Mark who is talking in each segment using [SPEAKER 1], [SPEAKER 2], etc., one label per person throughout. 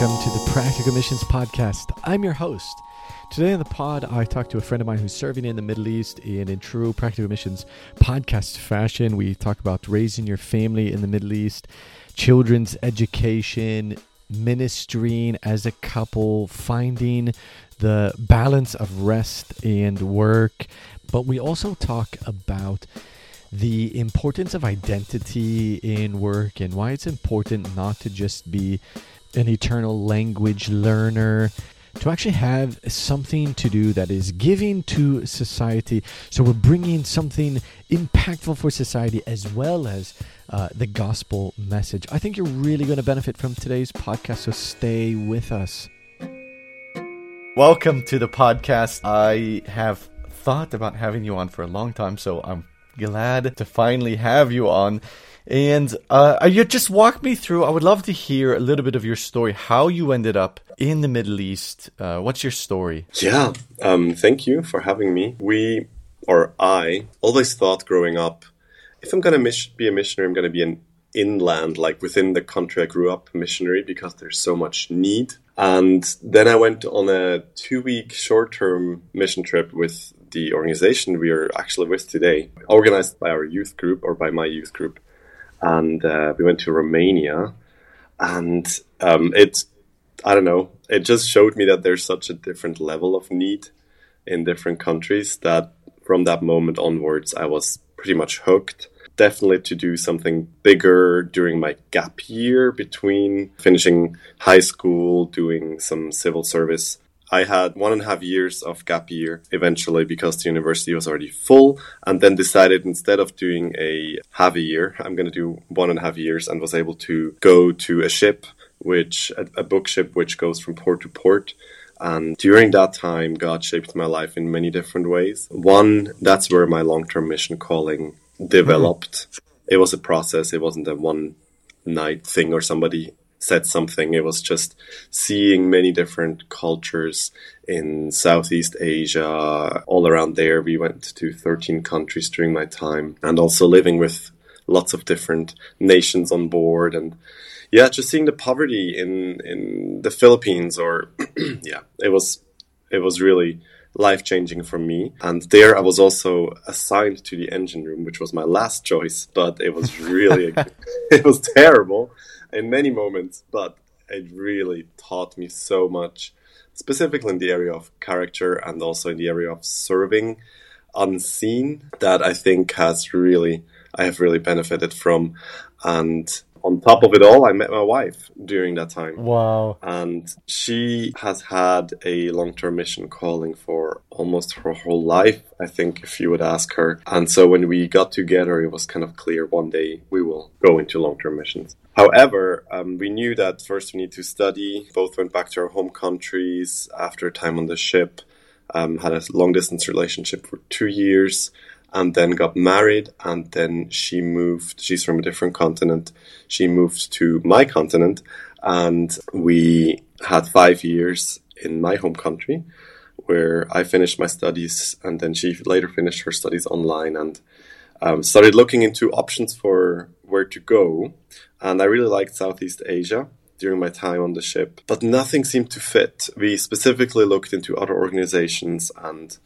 [SPEAKER 1] welcome to the Practical Missions Podcast. I'm your host. Today on the pod, I talked to a friend of mine who's serving in the Middle East, and in true Practical Missions podcast fashion, we talk about raising your family in the Middle East, children's education, ministering as a couple, finding the balance of rest and work. But we also talk about the importance of identity in work and why it's important not to just be an eternal language learner to actually have something to do that is giving to society. So we're bringing something impactful for society as well as uh, the gospel message. I think you're really going to benefit from today's podcast, so stay with us. Welcome to the podcast. I have thought about having you on for a long time, so I'm glad to finally have you on. And uh, you just walk me through. I would love to hear a little bit of your story, how you ended up in the Middle East. Uh, what's your story?
[SPEAKER 2] Yeah, um, thank you for having me. We, or I, always thought growing up, if I'm going to be a missionary, I'm going to be an inland, like within the country I grew up, missionary, because there's so much need. And then I went on a two week short term mission trip with the organization we are actually with today, organized by our youth group or by my youth group. And uh, we went to Romania, and um, it, I don't know, it just showed me that there's such a different level of need in different countries that from that moment onwards, I was pretty much hooked. Definitely to do something bigger during my gap year between finishing high school, doing some civil service I had one and a half years of gap year eventually because the university was already full, and then decided instead of doing a half a year, I'm going to do one and a half years, and was able to go to a ship, which a, book ship which goes from port to port. And during that time, God shaped my life in many different ways. One, that's where my long term mission calling developed. Mm-hmm. It was a process, it wasn't a one night thing or somebody said something. It was just seeing many different cultures in Southeast Asia, all around there. We went to 13 countries during my time and also living with lots of different nations on board and yeah, just seeing the poverty in in the Philippines or yeah, it was it was really life changing for me. And there I was also assigned to the engine room, which was my last choice, but it was really it was terrible in many moments, but it really taught me so much, specifically in the area of character and also in the area of serving unseen that I think has really I have really benefited from. And on top of it all, I met my wife during that time.
[SPEAKER 1] Wow.
[SPEAKER 2] And she has had a long term mission calling for almost her whole life, I think, if you would ask her. And so when we got together, it was kind of clear one day we will go into long term missions. However, um, we knew that first we need to study. Both went back to our home countries after a time on the ship. Um, had a long distance relationship for two years and then got married and then she moved she's from a different continent. She moved to my continent and we had five years in my home country where i finished my studies and then she later finished her studies online and um, started looking into options for where to go. And i really liked southeast asia during my time on the ship but nothing seemed to fit. We specifically looked into other organizations and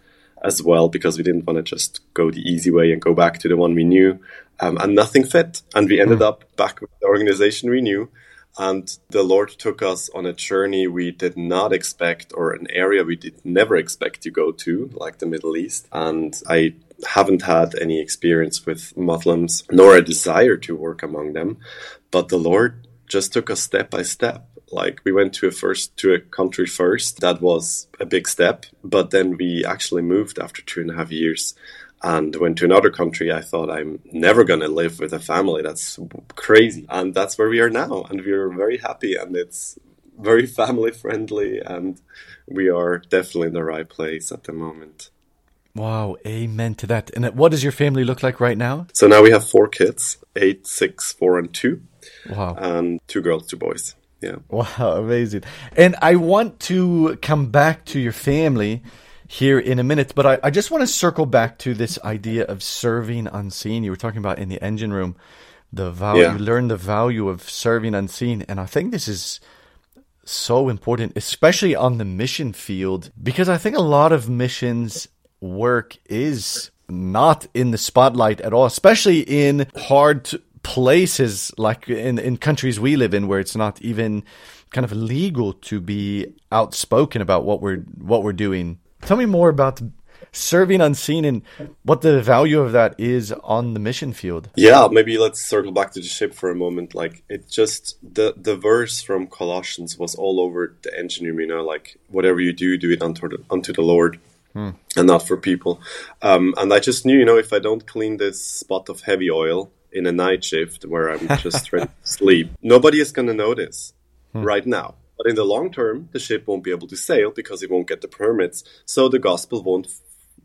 [SPEAKER 2] as well because we didn't want to just go the easy way and go back to the one we knew. Um, and nothing fit. And we ended mm. up back with the organization we knew. And the Lord took us on a journey we did not expect, or an area we did never expect to go to, like the Middle East. And I haven't had any experience with Muslims, nor a desire to work among them. But the Lord just took us step by step like we went to a first to a country first that was a big step but then we actually moved after two and a half years and went to another country i thought i'm never going to live with a family that's crazy and that's where we are now and we're very happy and it's very family friendly and we are definitely in the right place at the moment
[SPEAKER 1] Wow, amen to that. And what does your family look like right now?
[SPEAKER 2] So now we have four kids eight, six, four, and two. Wow. And two girls, two boys. Yeah.
[SPEAKER 1] Wow, amazing. And I want to come back to your family here in a minute, but I, I just want to circle back to this idea of serving unseen. You were talking about in the engine room, the value, yeah. you learn the value of serving unseen. And I think this is so important, especially on the mission field, because I think a lot of missions work is not in the spotlight at all, especially in hard places like in, in countries we live in where it's not even kind of legal to be outspoken about what we're what we're doing. Tell me more about serving unseen and what the value of that is on the mission field.
[SPEAKER 2] Yeah, maybe let's circle back to the ship for a moment. Like it just the the verse from Colossians was all over the engine room. You know, like whatever you do, do it unto the, unto the Lord. Hmm. And not for people. Um, and I just knew, you know, if I don't clean this spot of heavy oil in a night shift where I'm just trying to sleep, nobody is going to notice hmm. right now. But in the long term, the ship won't be able to sail because it won't get the permits. So the gospel won't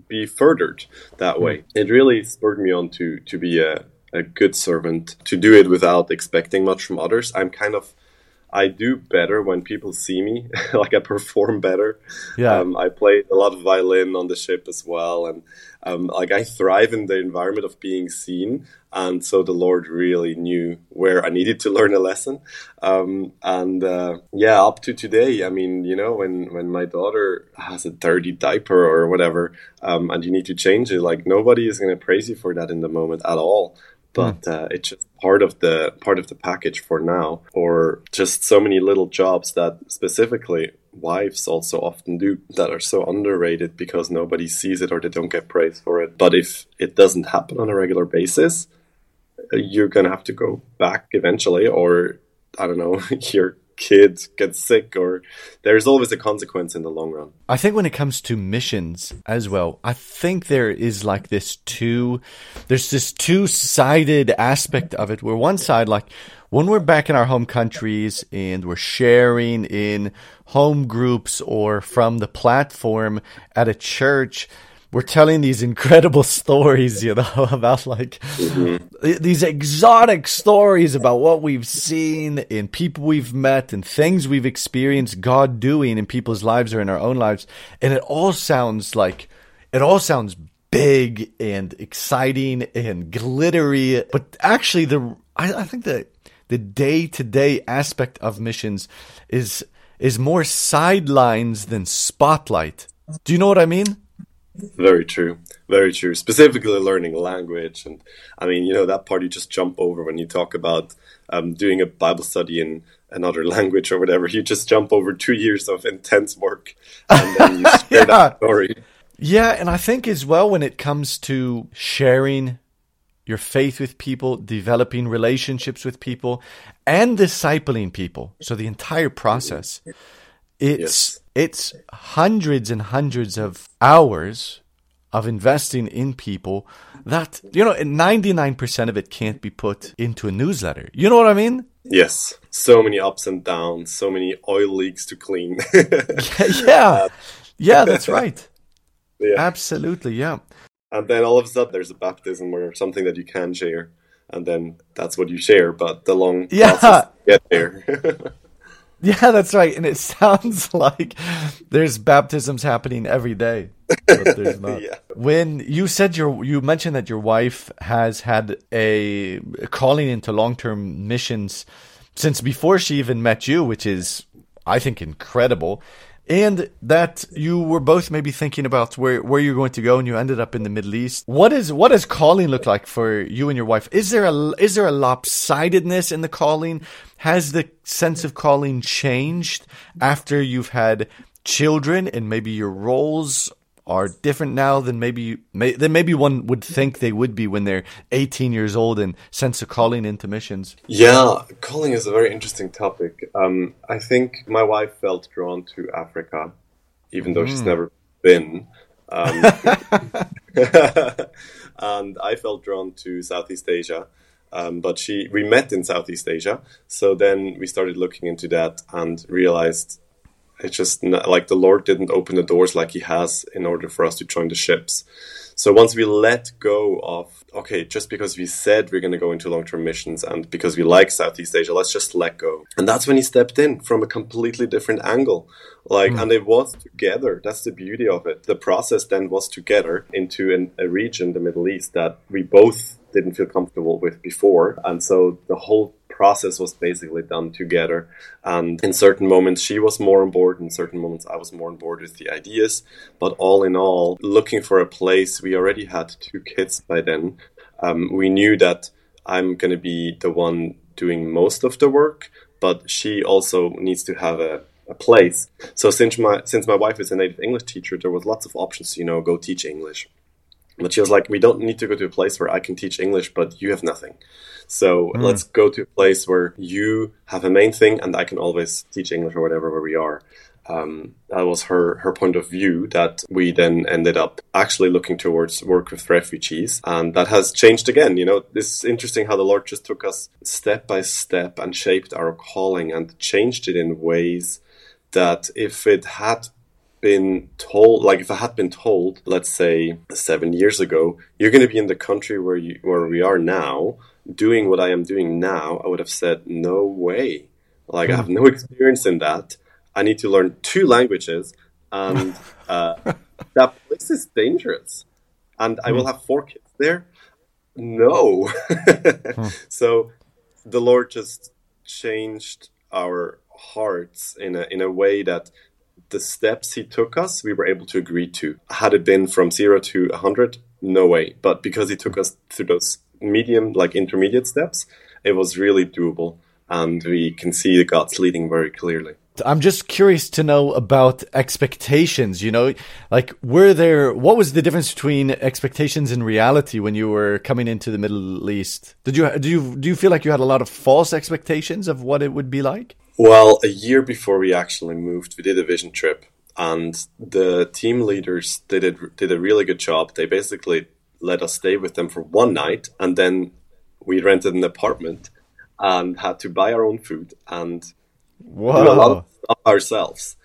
[SPEAKER 2] be furthered that way. Mm. It really spurred me on to to be a, a good servant, to do it without expecting much from others. I'm kind of I do better when people see me, like I perform better. Yeah. Um, I play a lot of violin on the ship as well, and um, like I thrive in the environment of being seen. And so the Lord really knew where I needed to learn a lesson. Um, and uh, yeah, up to today, I mean, you know, when when my daughter has a dirty diaper or whatever, um, and you need to change it, like nobody is going to praise you for that in the moment at all but mm. uh, it's just part of the part of the package for now or just so many little jobs that specifically wives also often do that are so underrated because nobody sees it or they don't get praise for it but if it doesn't happen on a regular basis you're gonna have to go back eventually or i don't know you're kid gets sick or there's always a consequence in the long run.
[SPEAKER 1] I think when it comes to missions as well, I think there is like this two there's this two-sided aspect of it where one side like when we're back in our home countries and we're sharing in home groups or from the platform at a church we're telling these incredible stories, you know, about like mm-hmm. these exotic stories about what we've seen in people we've met and things we've experienced God doing in people's lives or in our own lives. And it all sounds like, it all sounds big and exciting and glittery. But actually, the, I, I think that the day to day aspect of missions is, is more sidelines than spotlight. Do you know what I mean?
[SPEAKER 2] Very true. Very true. Specifically learning language. And I mean, you know, that part you just jump over when you talk about um, doing a Bible study in another language or whatever. You just jump over two years of intense work and then you share yeah. that story.
[SPEAKER 1] Yeah. And I think as well, when it comes to sharing your faith with people, developing relationships with people, and discipling people. So the entire process. It's yes. It's hundreds and hundreds of hours of investing in people that you know 99% of it can't be put into a newsletter. You know what I mean?
[SPEAKER 2] Yes. So many ups and downs, so many oil leaks to clean.
[SPEAKER 1] yeah. Yeah, that's right. Yeah. Absolutely, yeah.
[SPEAKER 2] And then all of a sudden there's a baptism or something that you can share and then that's what you share, but the long yeah. get there.
[SPEAKER 1] Yeah, that's right. And it sounds like there's baptisms happening every day. But there's not. yeah. When you said your you mentioned that your wife has had a calling into long-term missions since before she even met you, which is I think incredible and that you were both maybe thinking about where, where you're going to go and you ended up in the Middle East. What is what does calling look like for you and your wife? Is there a is there a lopsidedness in the calling? Has the sense of calling changed after you've had children and maybe your roles are different now than maybe may, than maybe one would think they would be when they're 18 years old and sense of calling into missions.
[SPEAKER 2] Yeah, calling is a very interesting topic. Um, I think my wife felt drawn to Africa, even though mm. she's never been. Um, and I felt drawn to Southeast Asia. Um, but she, we met in Southeast Asia, so then we started looking into that and realized it's just not, like the Lord didn't open the doors like He has in order for us to join the ships. So once we let go of, okay, just because we said we're going to go into long term missions and because we like Southeast Asia, let's just let go. And that's when he stepped in from a completely different angle. Like, mm. and it was together. That's the beauty of it. The process then was together into an, a region, the Middle East, that we both didn't feel comfortable with before. And so the whole process was basically done together. And in certain moments, she was more on board. In certain moments, I was more on board with the ideas. But all in all, looking for a place, we already had two kids by then. Um, we knew that I'm going to be the one doing most of the work, but she also needs to have a, a place. So since my since my wife is a native English teacher, there was lots of options. You know, go teach English. But she was like, we don't need to go to a place where I can teach English, but you have nothing. So mm. let's go to a place where you have a main thing and I can always teach English or whatever where we are. Um, that was her, her point of view that we then ended up actually looking towards work with refugees. And that has changed again. You know, this is interesting how the Lord just took us step by step and shaped our calling and changed it in ways that if it had been told, like if I had been told, let's say seven years ago, you're going to be in the country where you where we are now, doing what I am doing now, I would have said no way. Like. I have no experience in that. I need to learn two languages, and uh, that place is dangerous. And I will hmm. have four kids there. No. hmm. So the Lord just changed our hearts in a in a way that the steps he took us, we were able to agree to. Had it been from zero to 100, no way. But because he took us through those medium, like intermediate steps, it was really doable. And we can see God's leading very clearly.
[SPEAKER 1] I'm just curious to know about expectations. You know, like were there? What was the difference between expectations and reality when you were coming into the Middle East? Did you do you do you feel like you had a lot of false expectations of what it would be like?
[SPEAKER 2] Well, a year before we actually moved, we did a vision trip, and the team leaders did it, did a really good job. They basically let us stay with them for one night, and then we rented an apartment and had to buy our own food and
[SPEAKER 1] Whoa. do a lot of
[SPEAKER 2] stuff ourselves.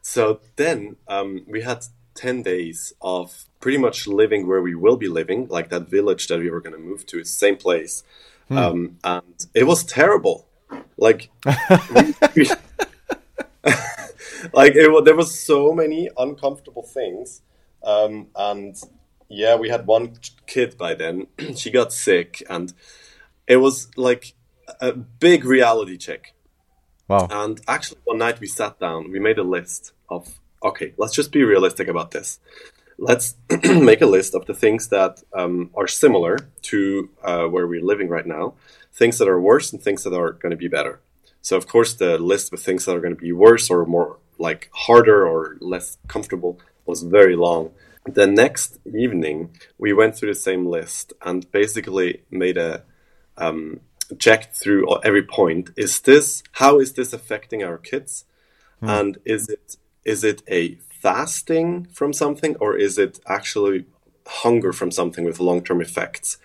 [SPEAKER 2] So then um, we had 10 days of pretty much living where we will be living, like that village that we were going to move to, same place. Hmm. Um, and it was terrible. Like, like it, there was so many uncomfortable things, um, and yeah, we had one kid by then. she got sick, and it was like a big reality check.
[SPEAKER 1] Wow!
[SPEAKER 2] And actually, one night we sat down. We made a list of okay, let's just be realistic about this. Let's make a list of the things that um, are similar to uh, where we're living right now, things that are worse and things that are going to be better. So, of course, the list with things that are going to be worse or more like harder or less comfortable was very long. The next evening, we went through the same list and basically made a um, checked through every point. Is this how is this affecting our kids? Hmm. And is it is it a fasting from something or is it actually hunger from something with long term effects?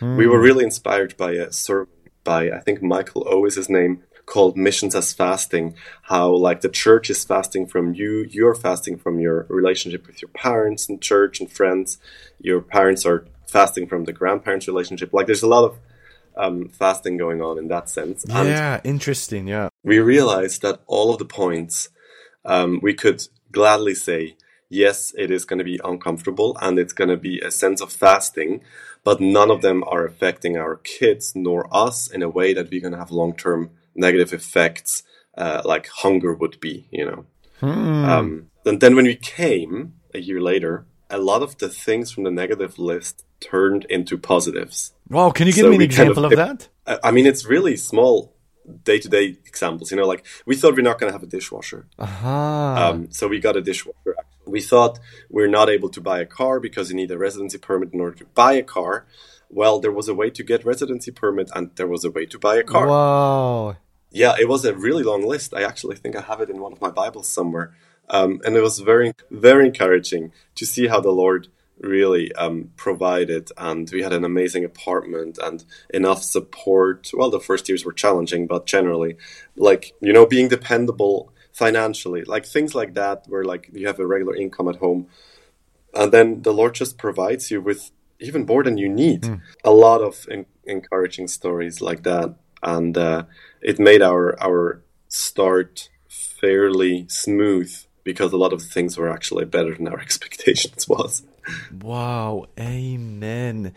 [SPEAKER 2] Mm. We were hmm. really inspired by a sermon by I think Michael O is his name called Missions as Fasting. How like the church is fasting from you, you're fasting from your relationship with your parents and church and friends. Your parents are fasting from the grandparents' relationship. Like there's a lot of um, fasting going on in that sense.
[SPEAKER 1] And yeah, interesting. Yeah,
[SPEAKER 2] we realized that all of the points um, we could gladly say yes, it is going to be uncomfortable and it's going to be a sense of fasting, but none of them are affecting our kids nor us in a way that we're going to have long term negative effects uh, like hunger would be, you know. Hmm. Um, and then when we came a year later, a lot of the things from the negative list turned into positives.
[SPEAKER 1] Wow, can you give so me an example of, of
[SPEAKER 2] that? I mean, it's really small day to day examples. You know, like we thought we're not going to have a dishwasher.
[SPEAKER 1] Uh-huh.
[SPEAKER 2] Um, so we got a dishwasher. We thought we're not able to buy a car because you need a residency permit in order to buy a car. Well, there was a way to get residency permit and there was a way to buy a car.
[SPEAKER 1] Wow.
[SPEAKER 2] Yeah, it was a really long list. I actually think I have it in one of my Bibles somewhere. Um, and it was very, very encouraging to see how the Lord really um, provided. And we had an amazing apartment and enough support. Well, the first years were challenging, but generally, like, you know, being dependable financially, like things like that, where like you have a regular income at home. And then the Lord just provides you with even more than you need. Mm. A lot of in- encouraging stories like that. And uh, it made our, our start fairly smooth because a lot of things were actually better than our expectations was.
[SPEAKER 1] Wow, amen.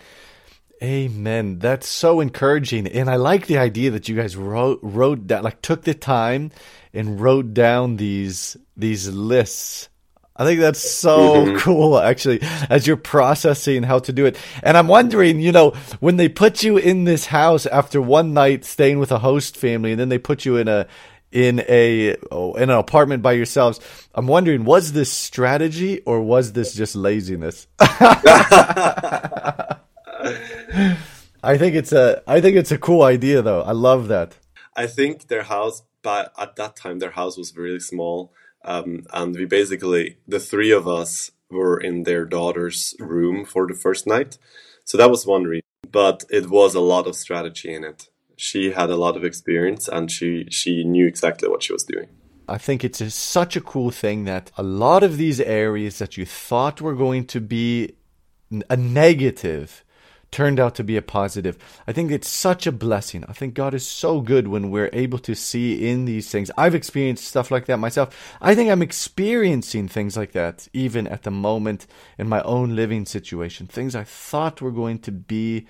[SPEAKER 1] Amen. That's so encouraging. And I like the idea that you guys wrote wrote down like took the time and wrote down these these lists. I think that's so mm-hmm. cool actually as you're processing how to do it. And I'm wondering, you know, when they put you in this house after one night staying with a host family and then they put you in a in a oh, in an apartment by yourselves. I'm wondering, was this strategy or was this just laziness? I think it's a I think it's a cool idea though. I love that.
[SPEAKER 2] I think their house, but at that time their house was really small, um, and we basically the three of us were in their daughter's room for the first night. So that was one reason, but it was a lot of strategy in it. She had a lot of experience, and she she knew exactly what she was doing.
[SPEAKER 1] I think it's a, such a cool thing that a lot of these areas that you thought were going to be a negative turned out to be a positive. I think it's such a blessing. I think God is so good when we're able to see in these things. I've experienced stuff like that myself. I think I'm experiencing things like that even at the moment in my own living situation. Things I thought were going to be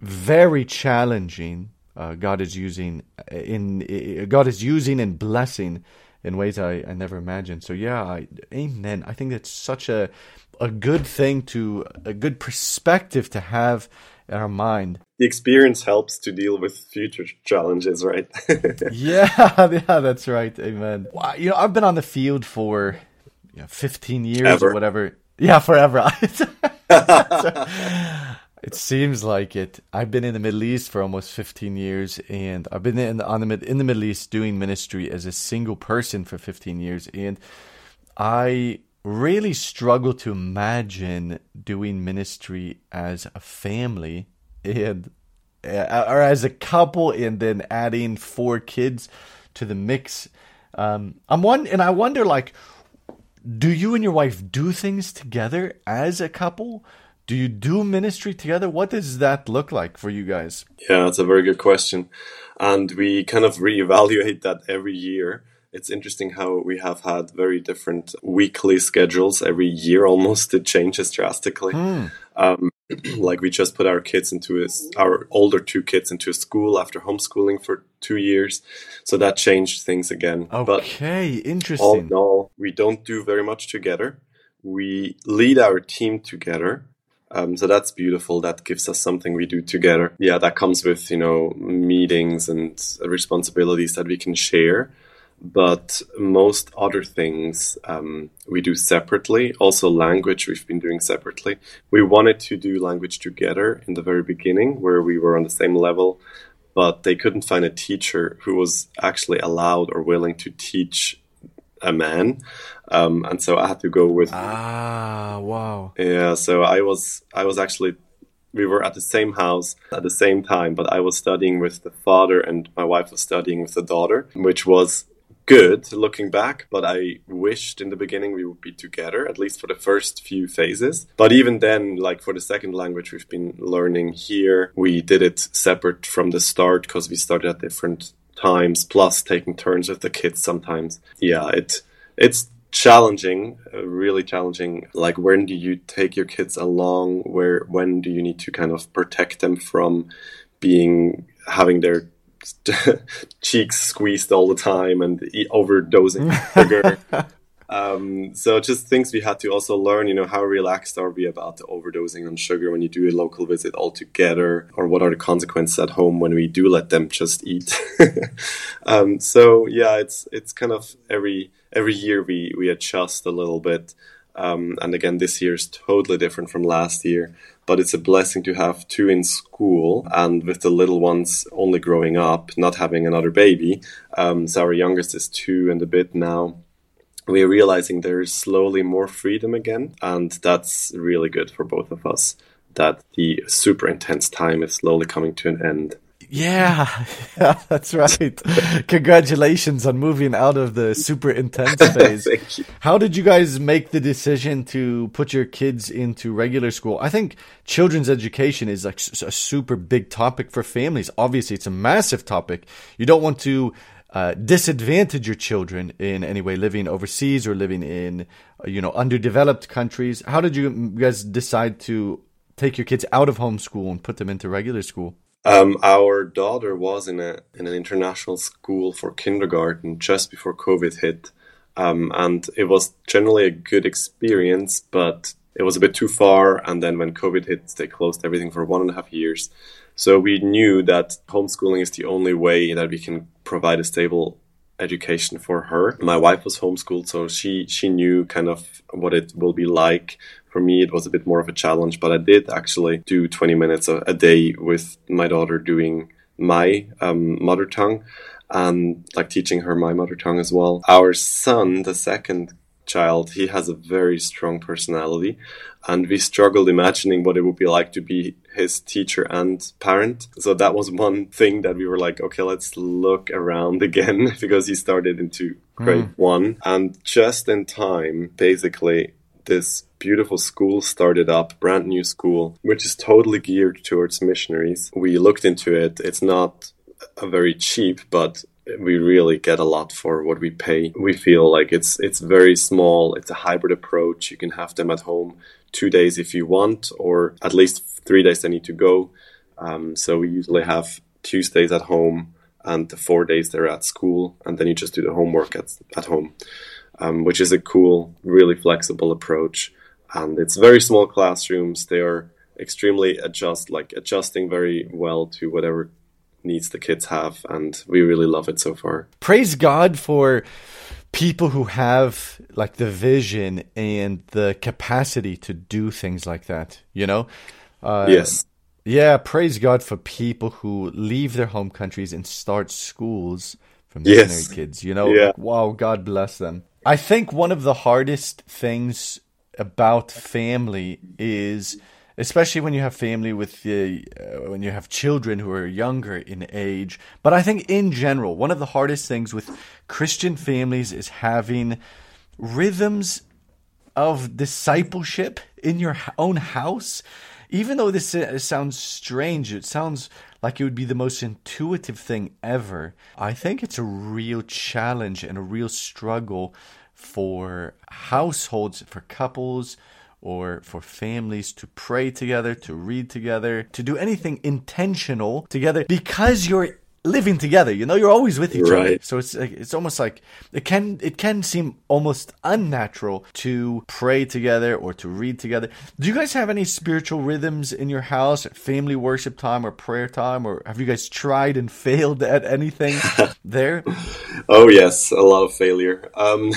[SPEAKER 1] very challenging. Uh, God is using in, in God is using and blessing in ways I, I never imagined. So yeah, I, amen. I think that's such a a good thing to a good perspective to have in our mind.
[SPEAKER 2] The experience helps to deal with future challenges, right?
[SPEAKER 1] yeah, yeah, that's right. Amen. Wow, you know, I've been on the field for you know, 15 years Ever. or whatever. Yeah, forever. it seems like it. I've been in the Middle East for almost 15 years, and I've been in the, on the in the Middle East doing ministry as a single person for 15 years, and I really struggle to imagine doing ministry as a family and uh, or as a couple and then adding four kids to the mix um i'm one and i wonder like do you and your wife do things together as a couple do you do ministry together? What does that look like for you guys?
[SPEAKER 2] Yeah that's a very good question. And we kind of reevaluate that every year. It's interesting how we have had very different weekly schedules every year almost. It changes drastically. Mm. um, like we just put our kids into a, our older two kids into a school after homeschooling for two years. So that changed things again.
[SPEAKER 1] Okay but interesting
[SPEAKER 2] all in all we don't do very much together. We lead our team together um, so that's beautiful. That gives us something we do together. Yeah, that comes with, you know, meetings and responsibilities that we can share but most other things um, we do separately. Also, language we've been doing separately. We wanted to do language together in the very beginning, where we were on the same level, but they couldn't find a teacher who was actually allowed or willing to teach a man, um, and so I had to go with.
[SPEAKER 1] Ah, wow.
[SPEAKER 2] Yeah, so I was I was actually we were at the same house at the same time, but I was studying with the father and my wife was studying with the daughter, which was good looking back, but I wished in the beginning we would be together, at least for the first few phases. But even then, like for the second language we've been learning here, we did it separate from the start because we started at different times, plus taking turns with the kids sometimes. Yeah, it it's challenging uh, really challenging like when do you take your kids along where when do you need to kind of protect them from being having their cheeks squeezed all the time and overdosing sugar. Um, so just things we had to also learn, you know, how relaxed are we about the overdosing on sugar when you do a local visit all together, or what are the consequences at home when we do let them just eat. um, so yeah, it's it's kind of every every year we we adjust a little bit. Um, and again, this year is totally different from last year but it's a blessing to have two in school and with the little ones only growing up, not having another baby. Um, so our youngest is two and a bit now. We're realizing there's slowly more freedom again, and that's really good for both of us. That the super intense time is slowly coming to an end.
[SPEAKER 1] Yeah, yeah, that's right. Congratulations on moving out of the super intense phase. How did you guys make the decision to put your kids into regular school? I think children's education is like a super big topic for families. Obviously, it's a massive topic. You don't want to uh, disadvantage your children in any way living overseas or living in, you know, underdeveloped countries. How did you guys decide to take your kids out of homeschool and put them into regular school?
[SPEAKER 2] Um, our daughter was in a in an international school for kindergarten just before COVID hit, um, and it was generally a good experience, but it was a bit too far. And then when COVID hit, they closed everything for one and a half years. So we knew that homeschooling is the only way that we can provide a stable education for her. My wife was homeschooled, so she she knew kind of what it will be like. For me, it was a bit more of a challenge, but I did actually do 20 minutes a, a day with my daughter doing my um, mother tongue and like teaching her my mother tongue as well. Our son, the second child, he has a very strong personality, and we struggled imagining what it would be like to be his teacher and parent. So that was one thing that we were like, okay, let's look around again because he started into grade mm. one, and just in time, basically. This beautiful school started up, brand new school, which is totally geared towards missionaries. We looked into it. It's not a very cheap, but we really get a lot for what we pay. We feel like it's it's very small. It's a hybrid approach. You can have them at home two days if you want, or at least three days they need to go. Um, so we usually have Tuesdays at home and the four days they're at school, and then you just do the homework at at home, um, which is a cool, really flexible approach. And it's very small classrooms. They are extremely adjust like adjusting very well to whatever needs the kids have, and we really love it so far.
[SPEAKER 1] Praise God for people who have like the vision and the capacity to do things like that. You know,
[SPEAKER 2] uh, yes.
[SPEAKER 1] Yeah, praise God for people who leave their home countries and start schools for missionary yes. kids. You know,
[SPEAKER 2] yeah. like,
[SPEAKER 1] wow, God bless them. I think one of the hardest things about family is especially when you have family with the uh, when you have children who are younger in age. But I think in general, one of the hardest things with Christian families is having rhythms of discipleship in your own house. Even though this uh, sounds strange, it sounds like it would be the most intuitive thing ever. I think it's a real challenge and a real struggle for households, for couples, or for families to pray together, to read together, to do anything intentional together because you're living together. You know, you're always with each right. other. So it's it's almost like it can it can seem almost unnatural to pray together or to read together. Do you guys have any spiritual rhythms in your house, family worship time or prayer time, or have you guys tried and failed at anything there?
[SPEAKER 2] Oh yes, a lot of failure. Um,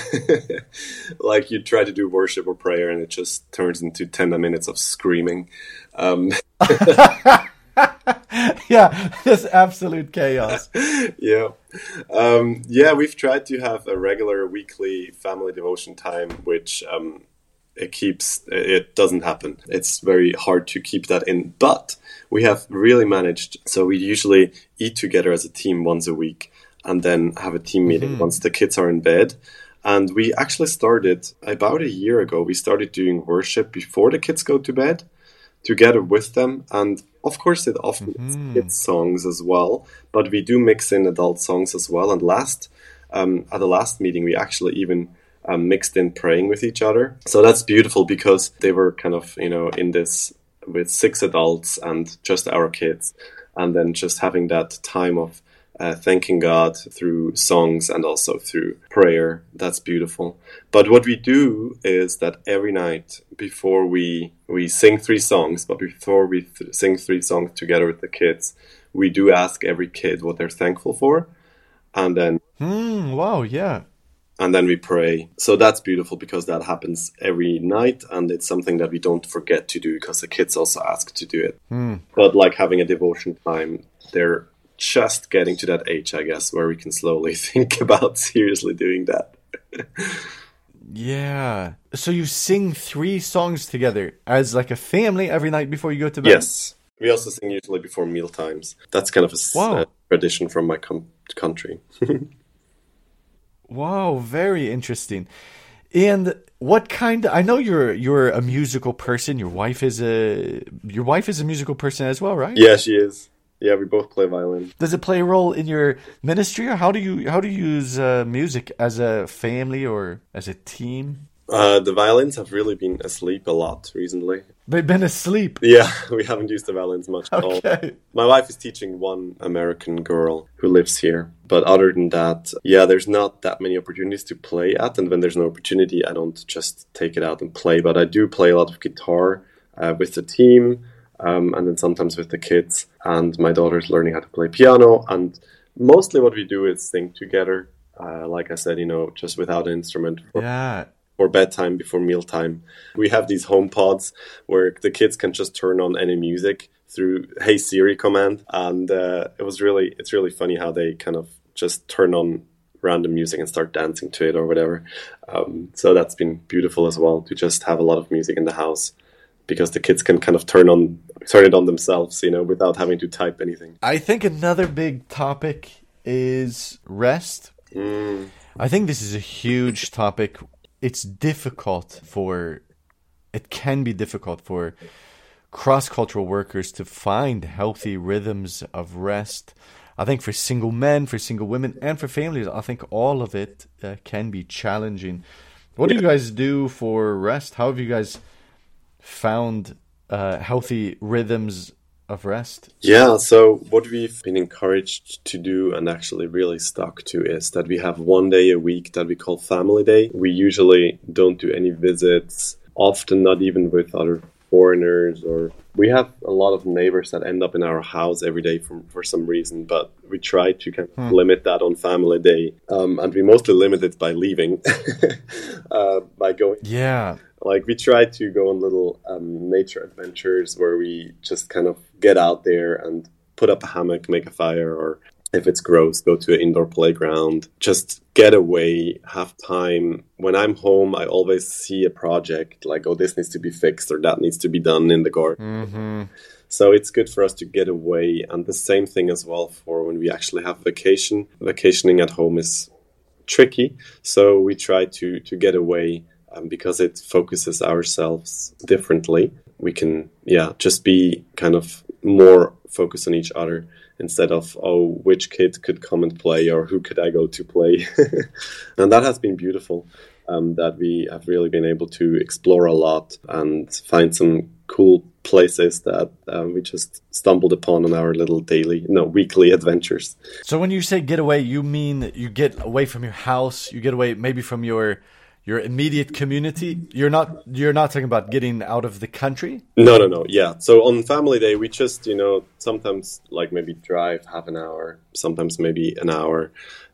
[SPEAKER 2] like you try to do worship or prayer, and it just turns into ten minutes of screaming. Um,
[SPEAKER 1] yeah, just absolute chaos.
[SPEAKER 2] yeah. Um, yeah, we've tried to have a regular weekly family devotion time, which um, it keeps, it doesn't happen. It's very hard to keep that in. But we have really managed. So we usually eat together as a team once a week and then have a team meeting mm-hmm. once the kids are in bed. And we actually started about a year ago, we started doing worship before the kids go to bed together with them. And of course, it often mm-hmm. kids songs as well, but we do mix in adult songs as well. And last, um, at the last meeting, we actually even um, mixed in praying with each other. So that's beautiful because they were kind of, you know, in this with six adults and just our kids. And then just having that time of uh, thanking God through songs and also through prayer. That's beautiful. But what we do is that every night before we we sing three songs, but before we th- sing three songs together with the kids, we do ask every kid what they're thankful for, and then
[SPEAKER 1] mm, wow, yeah.
[SPEAKER 2] And then we pray. So that's beautiful because that happens every night, and it's something that we don't forget to do because the kids also ask to do it.
[SPEAKER 1] Mm.
[SPEAKER 2] But like having a devotion time, they're just getting to that age, I guess, where we can slowly think about seriously doing that.
[SPEAKER 1] yeah. So you sing three songs together as like a family every night before you go to bed?
[SPEAKER 2] Yes. We also sing usually before meal times. That's kind of a wow. uh, tradition from my com- country.
[SPEAKER 1] wow, very interesting. And what kind of, I know you're you're a musical person. Your wife is a your wife is a musical person as well, right?
[SPEAKER 2] Yeah, she is. Yeah, we both play violin.
[SPEAKER 1] Does it play a role in your ministry, or how do you how do you use uh, music as a family or as a team?
[SPEAKER 2] Uh, the violins have really been asleep a lot recently.
[SPEAKER 1] They've been asleep.
[SPEAKER 2] Yeah, we haven't used the violins much at all.
[SPEAKER 1] Okay.
[SPEAKER 2] My wife is teaching one American girl who lives here. But other than that, yeah, there's not that many opportunities to play at. And when there's no opportunity, I don't just take it out and play. But I do play a lot of guitar uh, with the team um, and then sometimes with the kids. And my daughter's learning how to play piano. And mostly what we do is sing together. Uh, like I said, you know, just without an instrument. For,
[SPEAKER 1] Yeah.
[SPEAKER 2] or bedtime before mealtime. We have these HomePods where the kids can just turn on any music through Hey Siri command, and uh, it was really it's really funny how they kind of just turn on random music and start dancing to it or whatever. Um, so that's been beautiful as well to just have a lot of music in the house because the kids can kind of turn on turn it on themselves, you know, without having to type anything.
[SPEAKER 1] I think another big topic is rest.
[SPEAKER 2] Mm.
[SPEAKER 1] I think this is a huge topic. It's difficult for, it can be difficult for cross cultural workers to find healthy rhythms of rest. I think for single men, for single women, and for families, I think all of it uh, can be challenging. What do you guys do for rest? How have you guys found uh, healthy rhythms of rest?
[SPEAKER 2] Yeah, so what we've been encouraged to do and actually really stuck to is that we have one day a week that we call Family Day. We usually don't do any visits, often not even with other foreigners or we have a lot of neighbors that end up in our house every day for, for some reason but we try to kind of limit that on family day um, and we mostly limit it by leaving uh, by going
[SPEAKER 1] Yeah.
[SPEAKER 2] Like we try to go on little um, nature adventures where we just kind of get out there and put up a hammock, make a fire, or if it's gross, go to an indoor playground. Just get away, have time. When I'm home, I always see a project like, oh, this needs to be fixed or that needs to be done in the garden.
[SPEAKER 1] Mm-hmm.
[SPEAKER 2] So it's good for us to get away. And the same thing as well for when we actually have vacation. Vacationing at home is tricky. So we try to, to get away um, because it focuses ourselves differently. We can, yeah, just be kind of more focused on each other instead of, oh, which kid could come and play or who could I go to play. and that has been beautiful. Um, that we have really been able to explore a lot and find some cool places that um, we just stumbled upon on our little daily, no, weekly adventures.
[SPEAKER 1] So when you say get away, you mean you get away from your house, you get away maybe from your your immediate community. You're not you're not talking about getting out of the country.
[SPEAKER 2] No, no, no. Yeah. So on family day, we just, you know, sometimes like maybe drive half an hour, sometimes maybe an hour,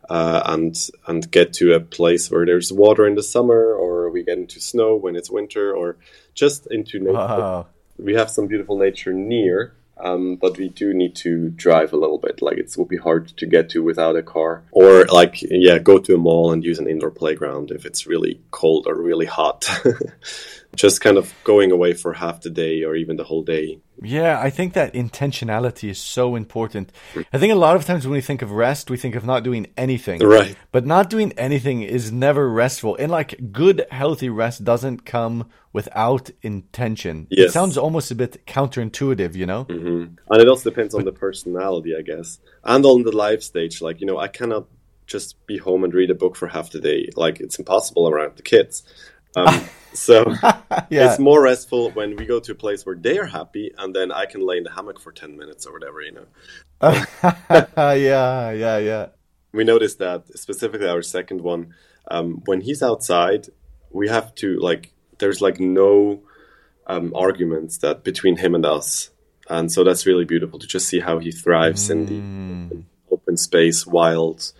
[SPEAKER 2] uh, and and get to a place where there's water in the summer, or we get into snow when it's winter, or just into nature.
[SPEAKER 1] Wow.
[SPEAKER 2] We have some beautiful nature near, um, but we do need to drive a little bit. Like it will be hard to get to without a car, or like yeah, go to a mall and use an indoor playground if it's really cold or really hot. Just kind of going away for half the day or even the whole day.
[SPEAKER 1] Yeah, I think that intentionality is so important. I think a lot of times when we think of rest, we think of not doing anything.
[SPEAKER 2] Right.
[SPEAKER 1] But not doing anything is never restful. And like good, healthy rest doesn't come without intention. It sounds almost a bit counterintuitive, you know?
[SPEAKER 2] hmm And it also depends on the personality, I guess, and on the life stage. Like you know, I cannot just be home and read a book for half the day. Like it's impossible around the kids. Um, so
[SPEAKER 1] Yeah.
[SPEAKER 2] it's more restful when we go to a place where they are happy, and then I can lay in the hammock for ten minutes or whatever. You know,
[SPEAKER 1] yeah, yeah, yeah.
[SPEAKER 2] we noticed that specifically our second one, um, when he's outside, we have to like. There's like no um, arguments that between him and us, and so that's really beautiful to just see how he thrives in the open space, wild,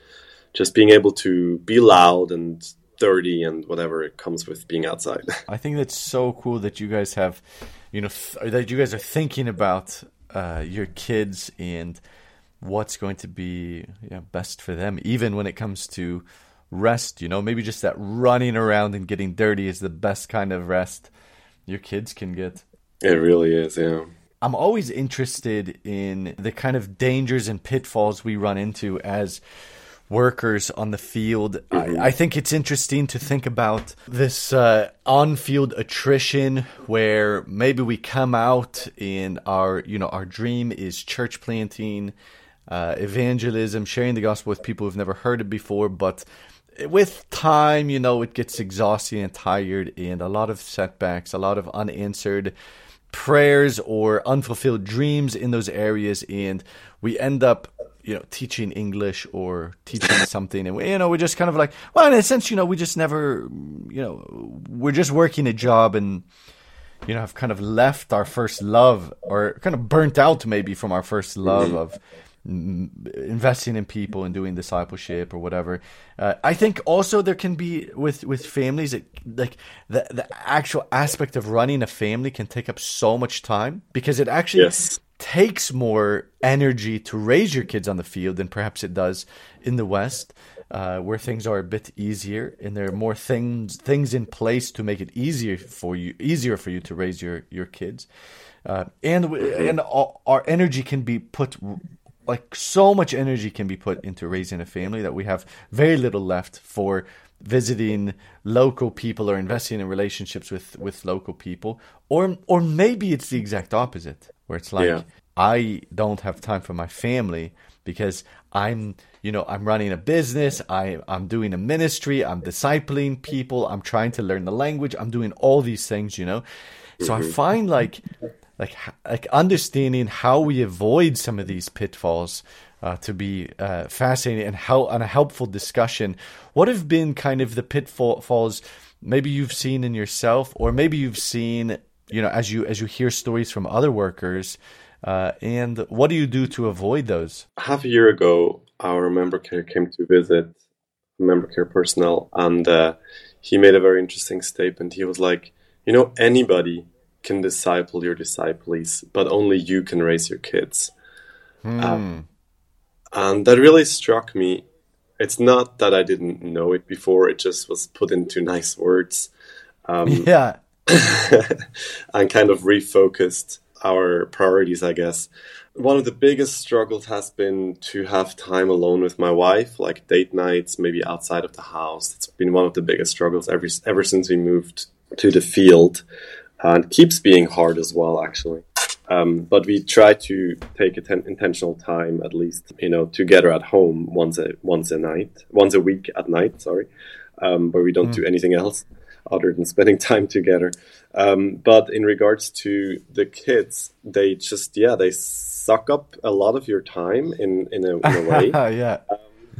[SPEAKER 2] just being able to be loud and dirty and whatever it comes with being outside.
[SPEAKER 1] I think that's so cool that you guys have, you know, th- that you guys are thinking about uh, your kids and what's going to be yeah, best for them, even when it comes to rest. You know, maybe just that running around and getting dirty is the best kind of rest your kids can get.
[SPEAKER 2] it really is, yeah.
[SPEAKER 1] I'm always interested in the kind of dangers and pitfalls we run into as workers on the field. I, I think it's interesting to think about this uh, on-field attrition where maybe we come out in our, you know, our dream is church planting, uh, evangelism, sharing the gospel with people who've never heard it before, but with time, you know, it gets exhausting and tired, and a lot of setbacks, a lot of unanswered prayers or unfulfilled dreams in those areas, and we end up you know teaching english or teaching something and we, you know we're just kind of like well in a sense you know we just never you know we're just working a job and you know have kind of left our first love or kind of burnt out maybe from our first love of investing in people and doing discipleship or whatever. Uh, I think also there can be with with families it, like the the actual aspect of running a family can take up so much time because it actually yes. Takes more energy to raise your kids on the field than perhaps it does in the West. Uh, where things are a bit easier and there are more things things in place to make it easier for you easier for you to raise your your kids uh, and and our energy can be put like so much energy can be put into raising a family that we have very little left for visiting local people or investing in relationships with with local people or or maybe it's the exact opposite where it's like yeah. I don't have time for my family because I'm you know I'm running a business I I'm doing a ministry I'm discipling people I'm trying to learn the language I'm doing all these things you know so mm-hmm. I find like like like understanding how we avoid some of these pitfalls uh, to be uh, fascinating and how and a helpful discussion. What have been kind of the pitfalls maybe you've seen in yourself, or maybe you've seen you know as you as you hear stories from other workers, uh, and what do you do to avoid those?
[SPEAKER 2] Half a year ago, our member care came to visit member care personnel, and uh, he made a very interesting statement. He was like, you know, anybody can disciple your disciples, but only you can raise your kids. Mm. Um, and that really struck me. It's not that I didn't know it before, it just was put into nice words.
[SPEAKER 1] Um, yeah.
[SPEAKER 2] and kind of refocused our priorities, I guess. One of the biggest struggles has been to have time alone with my wife, like date nights, maybe outside of the house. It's been one of the biggest struggles ever, ever since we moved to the field and keeps being hard as well, actually. Um, but we try to take ten- intentional time, at least, you know, together at home once a once a night, once a week at night. Sorry, um, where we don't mm. do anything else other than spending time together. Um, but in regards to the kids, they just yeah, they suck up a lot of your time in in a, in a way.
[SPEAKER 1] yeah, um,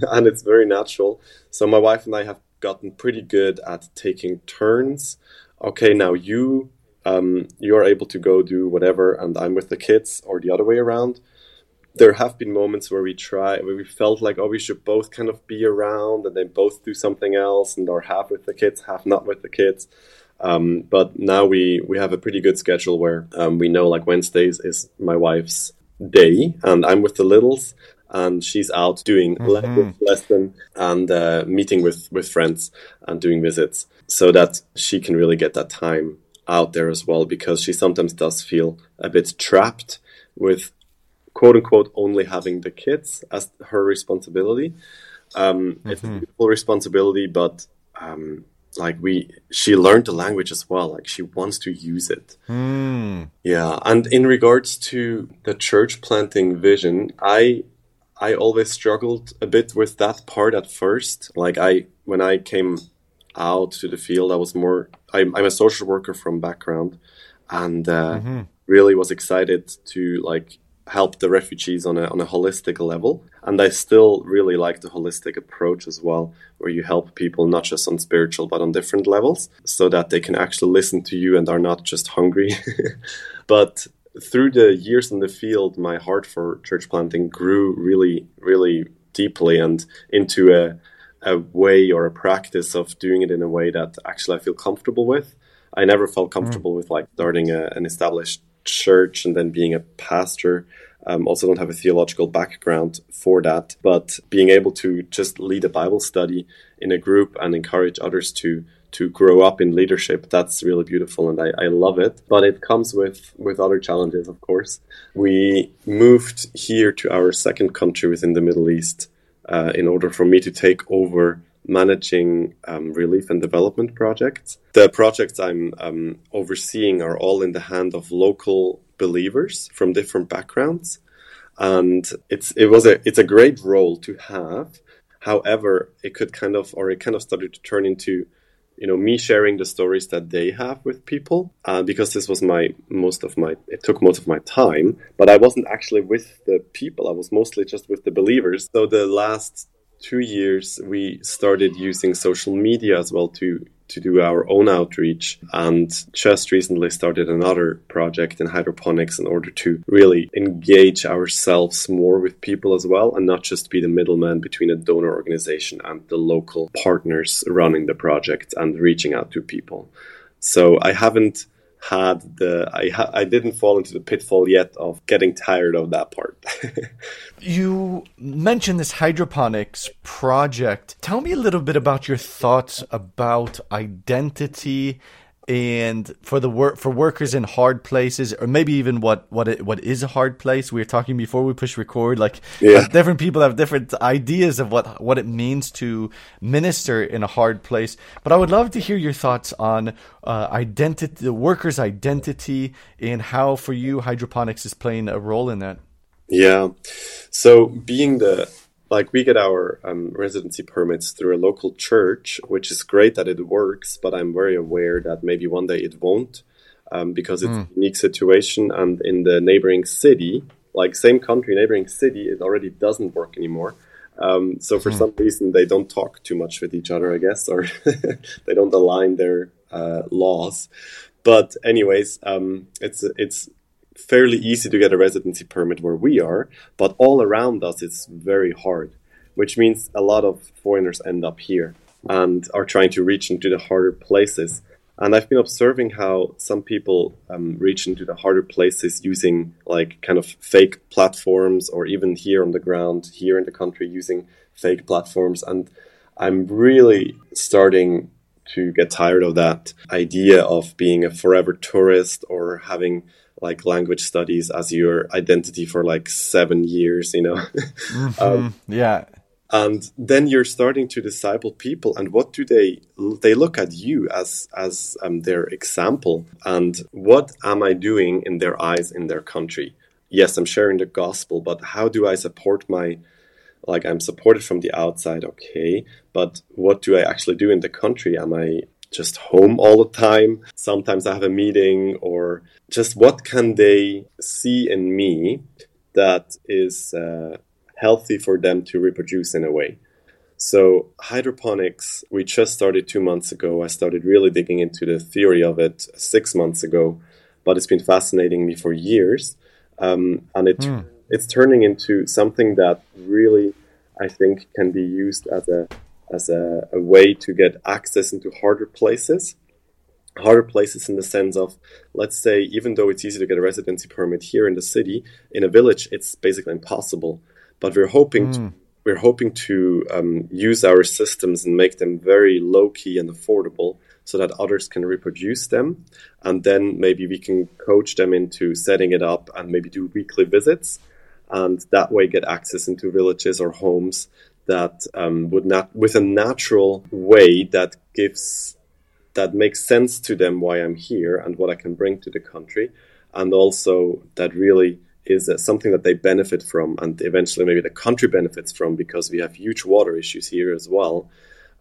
[SPEAKER 2] and it's very natural. So my wife and I have gotten pretty good at taking turns. Okay, now you um, you're able to go do whatever, and I'm with the kids, or the other way around. There have been moments where we try, where we felt like, oh, we should both kind of be around, and then both do something else, and are half with the kids, half not with the kids. Um, but now we we have a pretty good schedule where um, we know like Wednesdays is my wife's day, and I'm with the littles, and she's out doing mm-hmm. lesson and uh, meeting with with friends and doing visits, so that she can really get that time out there as well because she sometimes does feel a bit trapped with quote unquote only having the kids as her responsibility. Um, mm-hmm. It's a beautiful responsibility, but um, like we, she learned the language as well. Like she wants to use it.
[SPEAKER 1] Mm.
[SPEAKER 2] Yeah, and in regards to the church planting vision, I I always struggled a bit with that part at first. Like I when I came out to the field. I was more. I'm, I'm a social worker from background, and uh, mm-hmm. really was excited to like help the refugees on a on a holistic level. And I still really like the holistic approach as well, where you help people not just on spiritual but on different levels, so that they can actually listen to you and are not just hungry. but through the years in the field, my heart for church planting grew really, really deeply and into a a way or a practice of doing it in a way that actually I feel comfortable with. I never felt comfortable mm. with like starting a, an established church and then being a pastor. Um, also, don't have a theological background for that, but being able to just lead a Bible study in a group and encourage others to to grow up in leadership that's really beautiful and I, I love it but it comes with with other challenges of course we moved here to our second country within the middle east uh, in order for me to take over managing um, relief and development projects. The projects I'm um, overseeing are all in the hand of local believers from different backgrounds, and it's it was a it's a great role to have. However, it could kind of, or it kind of started to turn into you know me sharing the stories that they have with people uh, because this was my most of my it took most of my time but i wasn't actually with the people i was mostly just with the believers so the last two years we started using social media as well to to do our own outreach and just recently started another project in hydroponics in order to really engage ourselves more with people as well and not just be the middleman between a donor organization and the local partners running the project and reaching out to people. So I haven't had the I ha- I didn't fall into the pitfall yet of getting tired of that part.
[SPEAKER 1] you mentioned this hydroponics project. Tell me a little bit about your thoughts about identity and for the work for workers in hard places or maybe even what what it, what is a hard place we were talking before we push record like yeah. different people have different ideas of what what it means to minister in a hard place. But i would love to hear your thoughts on uh, identity the workers identity and how for you hydroponics is playing a role in that.
[SPEAKER 2] Yeah. So being the like we get our um, residency permits through a local church, which is great that it works, but I'm very aware that maybe one day it won't um, because it's mm. a unique situation. And in the neighboring city, like same country, neighboring city, it already doesn't work anymore. Um, so for mm. some reason, they don't talk too much with each other, I guess, or they don't align their uh, laws. But anyways, um, it's it's fairly easy to get a residency permit where we are, but all around us it's very hard, which means a lot of foreigners end up here and are trying to reach into the harder places. And I've been observing how some people um, reach into the harder places using like kind of fake platforms, or even here on the ground, here in the country, using fake platforms. And I'm really starting to get tired of that idea of being a forever tourist or having like language studies as your identity for like seven years, you know?
[SPEAKER 1] mm-hmm. um, yeah.
[SPEAKER 2] And then you're starting to disciple people, and what do they they look at you as as um, their example, and what am I doing in their eyes in their country? Yes, I'm sharing the gospel, but how do I support my like I'm supported from the outside, okay, but what do I actually do in the country? Am I just home all the time. Sometimes I have a meeting or just what can they see in me that is uh, healthy for them to reproduce in a way. So hydroponics, we just started two months ago. I started really digging into the theory of it six months ago, but it's been fascinating me for years. Um, and it, mm. it's turning into something that really, I think, can be used as a as a, a way to get access into harder places. Harder places in the sense of let's say even though it's easy to get a residency permit here in the city in a village it's basically impossible. But we're hoping mm. to, we're hoping to um, use our systems and make them very low key and affordable so that others can reproduce them. And then maybe we can coach them into setting it up and maybe do weekly visits. And that way get access into villages or homes that um, would not with a natural way that gives that makes sense to them why I'm here and what I can bring to the country, and also that really is uh, something that they benefit from, and eventually maybe the country benefits from because we have huge water issues here as well,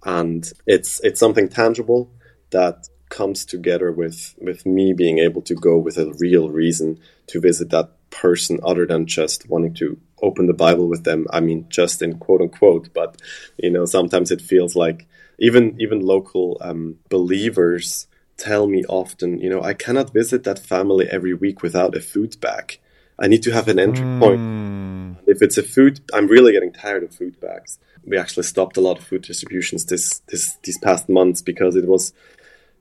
[SPEAKER 2] and it's it's something tangible that comes together with with me being able to go with a real reason to visit that person other than just wanting to open the Bible with them. I mean, just in quote unquote, but you know, sometimes it feels like even even local um, believers tell me often, you know, I cannot visit that family every week without a food bag. I need to have an entry mm. point. If it's a food, I'm really getting tired of food bags. We actually stopped a lot of food distributions this this these past months because it was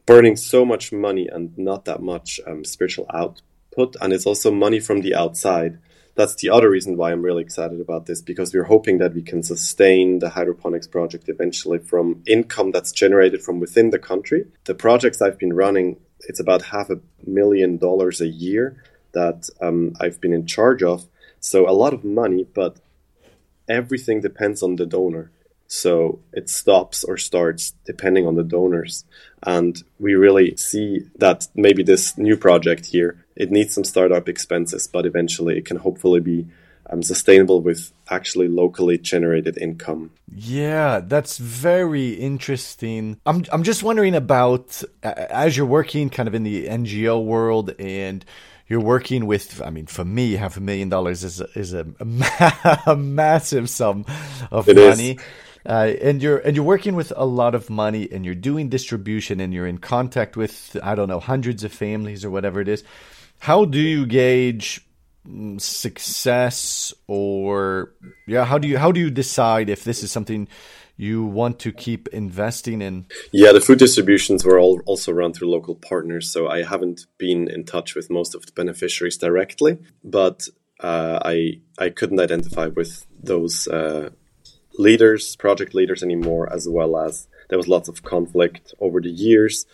[SPEAKER 2] burning so much money and not that much um, spiritual output, and it's also money from the outside that's the other reason why I'm really excited about this because we're hoping that we can sustain the hydroponics project eventually from income that's generated from within the country. The projects I've been running, it's about half a million dollars a year that um, I've been in charge of. So a lot of money, but everything depends on the donor. So it stops or starts depending on the donors. And we really see that maybe this new project here it needs some startup expenses, but eventually it can hopefully be um, sustainable with actually locally generated income.
[SPEAKER 1] Yeah, that's very interesting. I'm I'm just wondering about as you're working kind of in the NGO world and you're working with i mean for me half a million dollars is a, is a, a, massive sum of
[SPEAKER 2] it
[SPEAKER 1] money uh, and you're and you're working with a lot of money and you're doing distribution and you're in contact with i don't know hundreds of families or whatever it is how do you gauge mm, success or yeah how do you how do you decide if this is something you want to keep investing in?
[SPEAKER 2] Yeah, the food distributions were all also run through local partners, so I haven't been in touch with most of the beneficiaries directly, but uh, I I couldn't identify with those uh, leaders, project leaders anymore, as well as there was lots of conflict over the years,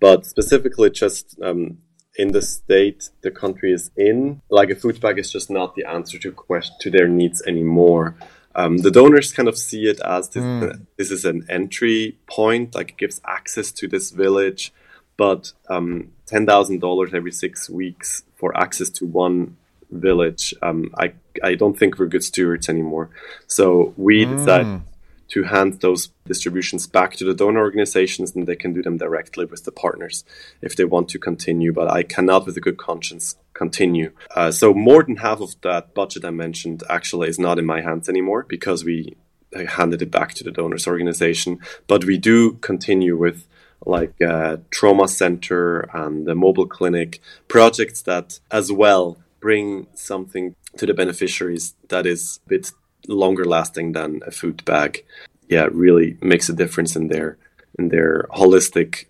[SPEAKER 2] but specifically just. Um, in the state the country is in, like a food bag is just not the answer to question to their needs anymore. Um, the donors kind of see it as this, mm. this, is an entry point, like it gives access to this village, but um, ten thousand dollars every six weeks for access to one village. Um, I I don't think we're good stewards anymore. So we mm. decided to hand those distributions back to the donor organizations and they can do them directly with the partners if they want to continue. But I cannot, with a good conscience, continue. Uh, so more than half of that budget I mentioned actually is not in my hands anymore because we handed it back to the donors organization. But we do continue with like uh, trauma center and the mobile clinic projects that as well bring something to the beneficiaries that is a bit longer lasting than a food bag, yeah, really makes a difference in their in their holistic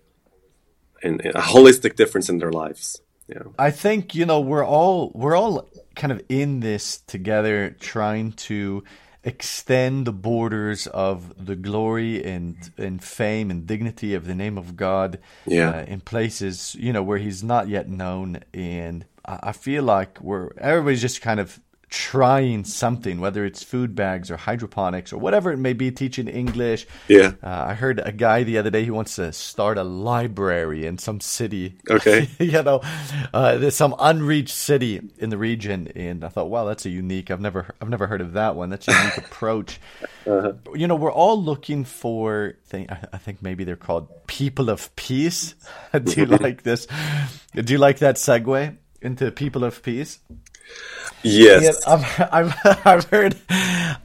[SPEAKER 2] in, in a holistic difference in their lives. Yeah.
[SPEAKER 1] I think you know we're all we're all kind of in this together, trying to extend the borders of the glory and and fame and dignity of the name of God
[SPEAKER 2] yeah.
[SPEAKER 1] uh, in places you know where He's not yet known, and I, feel like we're everybody's just kind of trying something, whether it's food bags or hydroponics or whatever it may be, teaching English.
[SPEAKER 2] Yeah.
[SPEAKER 1] Uh, I heard a guy the other day who wants to start a library in some city.
[SPEAKER 2] Okay.
[SPEAKER 1] you know, uh, there's some unreached city in the region, and I thought, wow, that's a unique. I've never, I've never heard of that one. That's a unique approach. Uh-huh. You know, we're all looking for. Thing, I think maybe they're called people of peace. Do you like this? Do you like that segue into people of peace?
[SPEAKER 2] Yes,
[SPEAKER 1] yeah, I've, I've, I've, heard,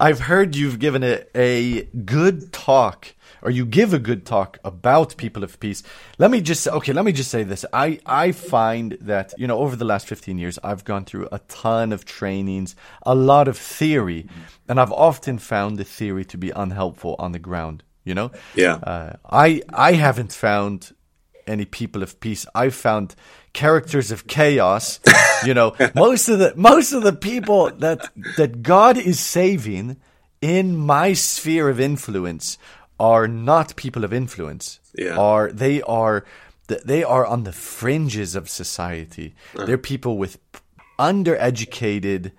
[SPEAKER 1] I've heard you've given a, a good talk, or you give a good talk about people of peace. Let me just okay. Let me just say this. I I find that you know over the last fifteen years, I've gone through a ton of trainings, a lot of theory, and I've often found the theory to be unhelpful on the ground. You know,
[SPEAKER 2] yeah.
[SPEAKER 1] Uh, I I haven't found any people of peace. I've found characters of chaos. You know, most of the most of the people that that God is saving in my sphere of influence are not people of influence.
[SPEAKER 2] Yeah.
[SPEAKER 1] Are they are they are on the fringes of society. Uh-huh. They're people with undereducated,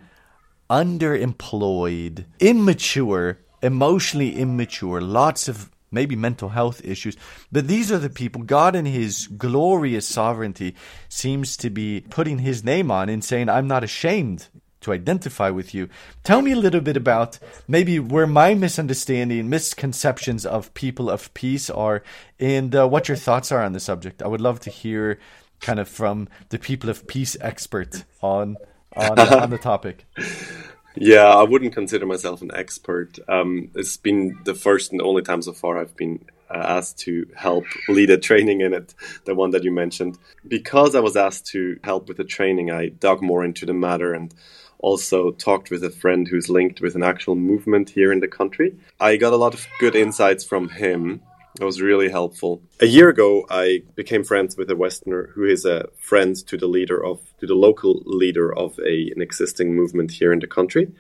[SPEAKER 1] underemployed, immature, emotionally immature, lots of maybe mental health issues. But these are the people God in his glorious sovereignty seems to be putting his name on and saying, I'm not ashamed to identify with you. Tell me a little bit about maybe where my misunderstanding, misconceptions of people of peace are, and uh, what your thoughts are on the subject. I would love to hear kind of from the people of peace expert on on, on the topic.
[SPEAKER 2] Yeah, I wouldn't consider myself an expert. Um, it's been the first and only time so far I've been uh, asked to help lead a training in it, the one that you mentioned. Because I was asked to help with the training, I dug more into the matter and also talked with a friend who's linked with an actual movement here in the country. I got a lot of good insights from him it was really helpful. A year ago, I became friends with a Westerner who is a friend to the leader of to the local leader of a, an existing movement here in the country,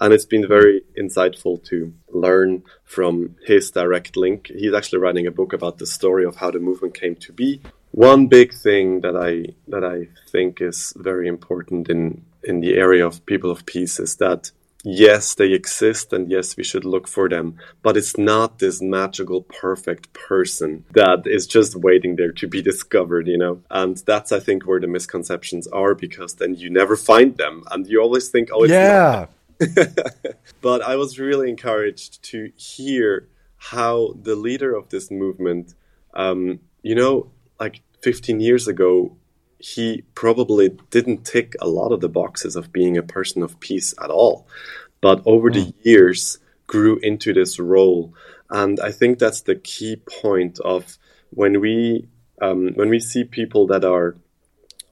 [SPEAKER 2] and it's been very insightful to learn from his direct link. He's actually writing a book about the story of how the movement came to be. One big thing that I that I think is very important in in the area of people of peace is that yes, they exist and yes, we should look for them. But it's not this magical, perfect person that is just waiting there to be discovered, you know? And that's, I think, where the misconceptions are because then you never find them and you always think, oh,
[SPEAKER 1] yeah.
[SPEAKER 2] but I was really encouraged to hear how the leader of this movement, um, you know, like 15 years ago, he probably didn't tick a lot of the boxes of being a person of peace at all. But over mm. the hmm. years, grew into this role. And I think that's the key point of when we um, when we see people that are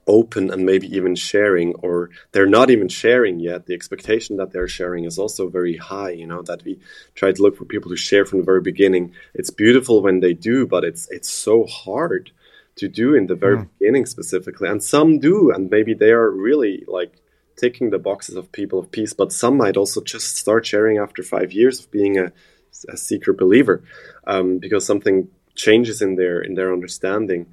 [SPEAKER 2] open and maybe even sharing or they're not even sharing yet the expectation that they're sharing is also very high you know that we try to look for people to share from the very beginning it's beautiful when they do but it's it's so hard to do in the very mm. beginning specifically and some do and maybe they are really like ticking the boxes of people of peace but some might also just start sharing after five years of being a, a secret believer um, because something changes in their in their understanding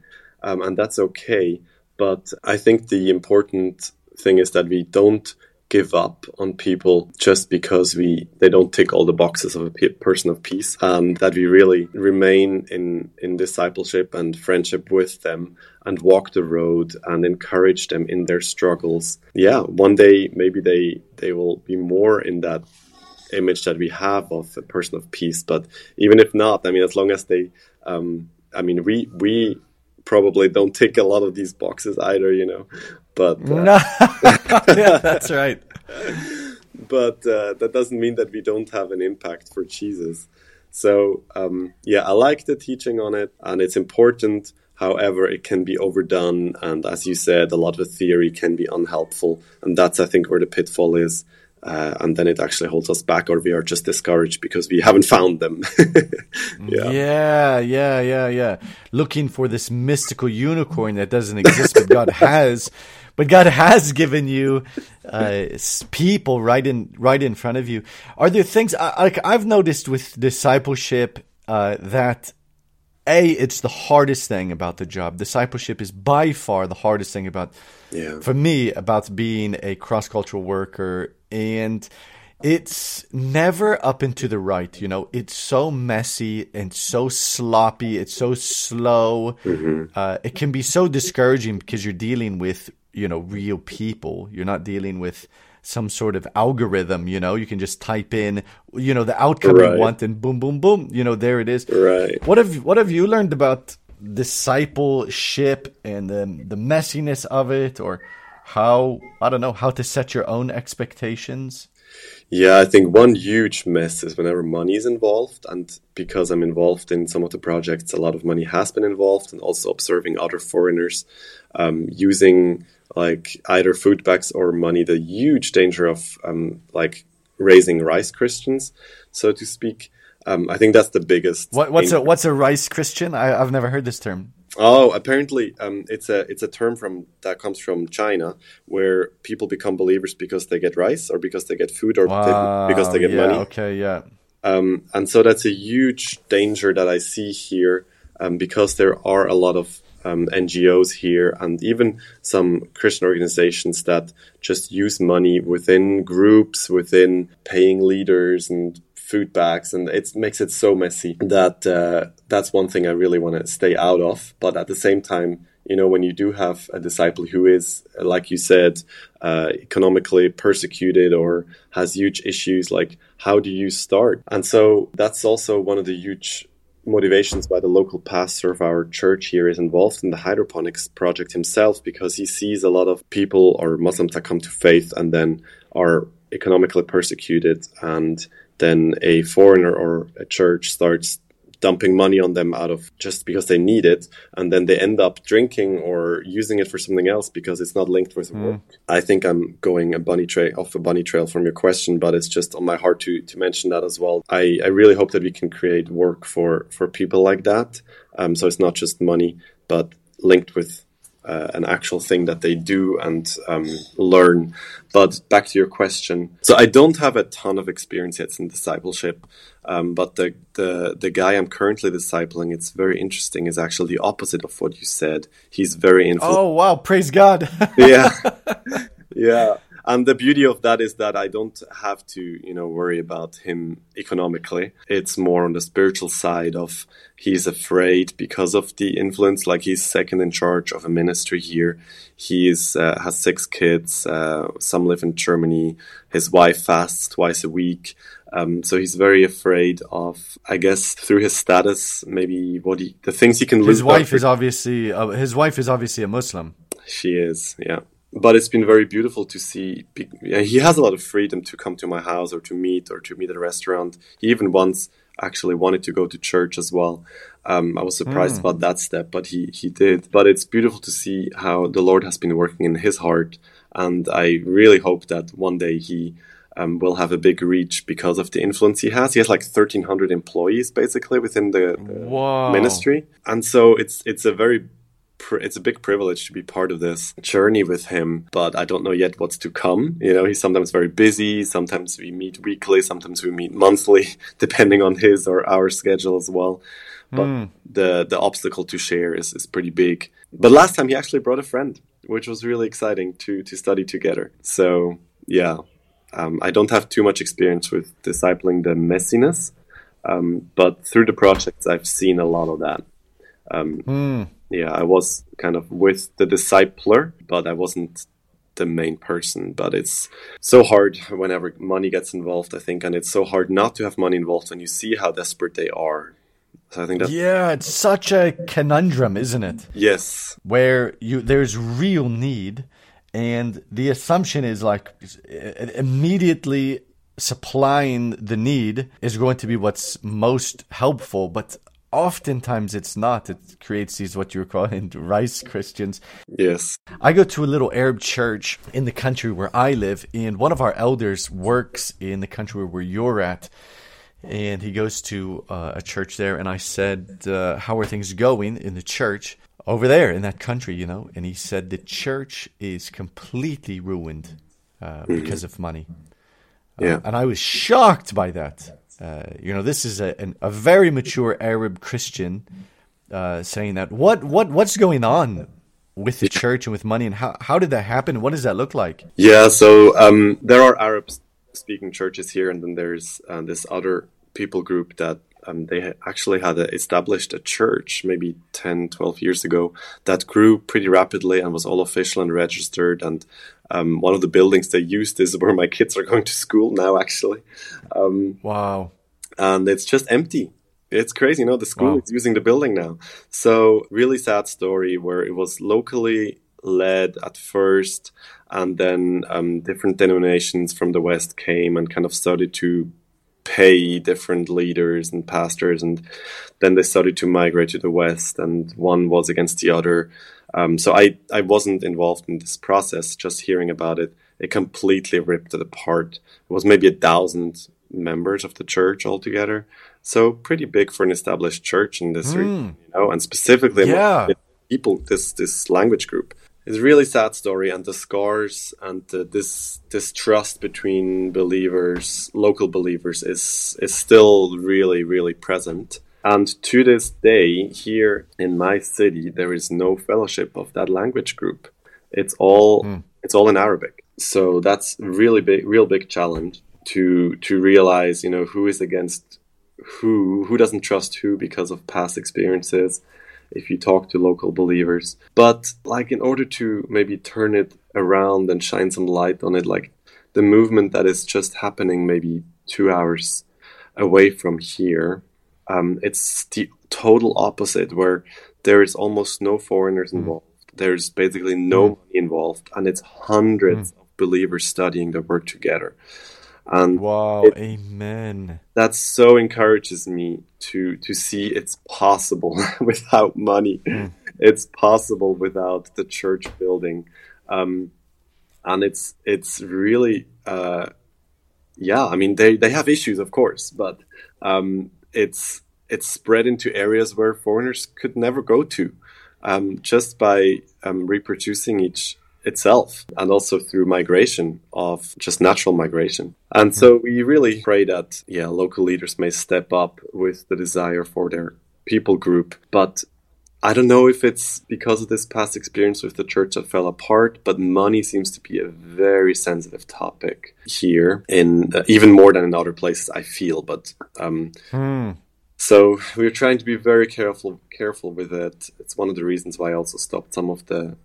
[SPEAKER 2] um, and that's okay but I think the important thing is that we don't give up on people just because we they don't tick all the boxes of a person of peace and that we really remain in in discipleship and friendship with them and walk the road and encourage them in their struggles. Yeah one day maybe they they will be more in that image that we have of a person of peace but even if not i mean as long as they um i mean we we probably don't tick a lot of these boxes either, you know. But uh,
[SPEAKER 1] yeah, that's right.
[SPEAKER 2] but uh, that doesn't mean that we don't have an impact for Jesus. So um, yeah, I like the teaching on it, and it's important. However, it can be overdone, and as you said, a lot of the theory can be unhelpful, and that's I think where the pitfall is uh, and then it actually holds us back, or we are just discouraged because we haven't found them.
[SPEAKER 1] yeah. yeah, yeah, yeah, yeah. Looking for this mystical unicorn that doesn't exist, but God has. But God has given you uh, people right in right in front of you. Are there things like I've noticed with discipleship uh, that a it's the hardest thing about the job. Discipleship is by far the hardest thing about yeah. for me about being a cross cultural worker and it's never up and to the right you know? It's so messy and so sloppy it's so slow. Mm-hmm. uh, it can be so discouraging because you're dealing with you know real people. You're not dealing with some sort of algorithm you know? You can just type in you know the outcome right. you want and boom boom boom you know there it is.
[SPEAKER 2] Right.
[SPEAKER 1] What have what have you learned about discipleship and the, the messiness of it or how I don't know how to set your own expectations.
[SPEAKER 2] Yeah, I think one huge mess is whenever money is involved, and because I'm involved in some of the projects, a lot of money has been involved, and also observing other foreigners um, using like either food bags or money. The huge danger of um, like raising rice Christians, so to speak. Um, I think that's the biggest.
[SPEAKER 1] What, what's a what's a rice Christian? I, have never heard this term.
[SPEAKER 2] Oh, apparently, um, it's a it's a term from that comes from China, where people become believers because they get rice, or because they get food, or wow, they, because they get
[SPEAKER 1] yeah,
[SPEAKER 2] money.
[SPEAKER 1] Okay, yeah.
[SPEAKER 2] Um, and so that's a huge danger that I see here, um, because there are a lot of um, NGOs here, and even some Christian organizations that just use money within groups, within paying leaders and food bags, and it makes it so messy that uh, that's one thing I really want to stay out of. But at the same time, you know, when you do have a disciple who is, like you said, uh, economically persecuted or has huge issues, like how do you start? And so that's also one of the huge motivations why the local pastor of our church here is involved in the hydroponics project himself because he sees a lot of people or Muslims that come to faith and then are economically persecuted and then a foreigner or a church starts dumping money on them out of just because they need it and then they end up drinking or using it for something else because it's not linked with mm. work. I think i'm going a bunny trail off a bunny trail from your question but it's just on my heart to to mention that as well. I i really hope that we can create work for for people like that. Um, so it's not just money but linked with uh, an actual thing that they do and um, learn. But back to your question, so I don't have a ton of experience yet in discipleship, um, but the, the the guy I'm currently discipling, it's very interesting, is actually the opposite of what you said. He's very influential.
[SPEAKER 1] Oh wow! Praise God.
[SPEAKER 2] yeah, yeah. And the beauty of that is that I don't have to, you know, worry about him economically. It's more on the spiritual side of he's afraid because of the influence. Like he's second in charge of a ministry here. He is uh, has six kids. Uh, some live in Germany. His wife fasts twice a week. Um, so he's very afraid of, I guess, through his status, maybe what he, the things he can lose.
[SPEAKER 1] His wife is obviously uh, his wife is obviously a Muslim.
[SPEAKER 2] She is, yeah but it's been very beautiful to see. He has a lot of freedom to come to my house or to meet or to meet at a restaurant. He even once actually wanted to go to church as well. Um, I was surprised mm. about that step, but he he did. But it's beautiful to see how the Lord has been working in his heart, and I really hope that one day he. Um, will have a big reach because of the influence he has. He has like 1,300 employees basically within the, the ministry, and so it's it's a very it's a big privilege to be part of this journey with him, but I don't know yet what's to come. You know, he's sometimes very busy. Sometimes we meet weekly. Sometimes we meet monthly, depending on his or our schedule as well. But mm. the the obstacle to share is, is pretty big. But last time he actually brought a friend, which was really exciting to to study together. So yeah, um, I don't have too much experience with discipling the messiness, um, but through the projects I've seen a lot of that. Um, mm yeah, I was kind of with the discipler, but I wasn't the main person. But it's so hard whenever money gets involved, I think, and it's so hard not to have money involved when you see how desperate they are. So I think that
[SPEAKER 1] yeah, it's such a conundrum, isn't it?
[SPEAKER 2] Yes,
[SPEAKER 1] where you there's real need, and the assumption is like immediately supplying the need is going to be what's most helpful, but oftentimes it's not. It creates these what you're calling rice Christians.
[SPEAKER 2] Yes.
[SPEAKER 1] I go to a little Arab church in the country where I live, and one of our elders works in the country where you're at. And he goes to uh, a church there, and I said, uh, "How are things going in the church over there in that country?" You know, and he said the church is completely ruined uh, mm-hmm. because of money.
[SPEAKER 2] Yeah,
[SPEAKER 1] uh, and I was shocked by that. Uh, you know, this is a, an, a very mature Arab Christian uh, saying that. What what what's going on with the church and with money, and how how did that happen? What does that look like?
[SPEAKER 2] Yeah, so um, there are Arab speaking churches here, and then there's uh, this other people group that um, they actually had a, established a church maybe 10 12 years ago that grew pretty rapidly and was all official and registered and um, one of the buildings they used is where my kids are going to school now, actually. Um,
[SPEAKER 1] wow.
[SPEAKER 2] And it's just empty. It's crazy, you know, the school wow. is using the building now. So, really sad story where it was locally led at first, and then um, different denominations from the West came and kind of started to pay different leaders and pastors, and then they started to migrate to the West, and one was against the other. Um, so I, I wasn't involved in this process, just hearing about it. It completely ripped it apart. It was maybe a thousand members of the church altogether. So pretty big for an established church in this mm. region, you know, and specifically
[SPEAKER 1] yeah.
[SPEAKER 2] people, this, this language group. It's a really sad story, and the scars and the, this distrust between believers, local believers, is is still really, really present. And to this day, here in my city, there is no fellowship of that language group. It's all mm. it's all in Arabic. So that's really big, real big challenge to to realize, you know, who is against who, who doesn't trust who because of past experiences. If you talk to local believers, but like in order to maybe turn it around and shine some light on it, like the movement that is just happening maybe two hours away from here um, it's the total opposite, where there is almost no foreigners hmm. involved. There's basically no mm. money involved, and it's hundreds mm. of believers studying the word together. And
[SPEAKER 1] wow, it, amen.
[SPEAKER 2] That so encourages me to to see it's possible without money. Hmm. It's possible without the church building, um, and it's it's really. Uh, yeah, I mean they, they have issues, of course, but um, it's it's spread into areas where foreigners could never go to, um, just by um, reproducing each itself, and also through migration of just natural migration. And so we really pray that yeah, local leaders may step up with the desire for their people group, but I don't know if it's because of this past experience with the church that fell apart, but money seems to be a very sensitive topic here, in uh, even more than in other places. I feel, but um,
[SPEAKER 1] Hmm.
[SPEAKER 2] so we're trying to be very careful careful with it. It's one of the reasons why I also stopped some of the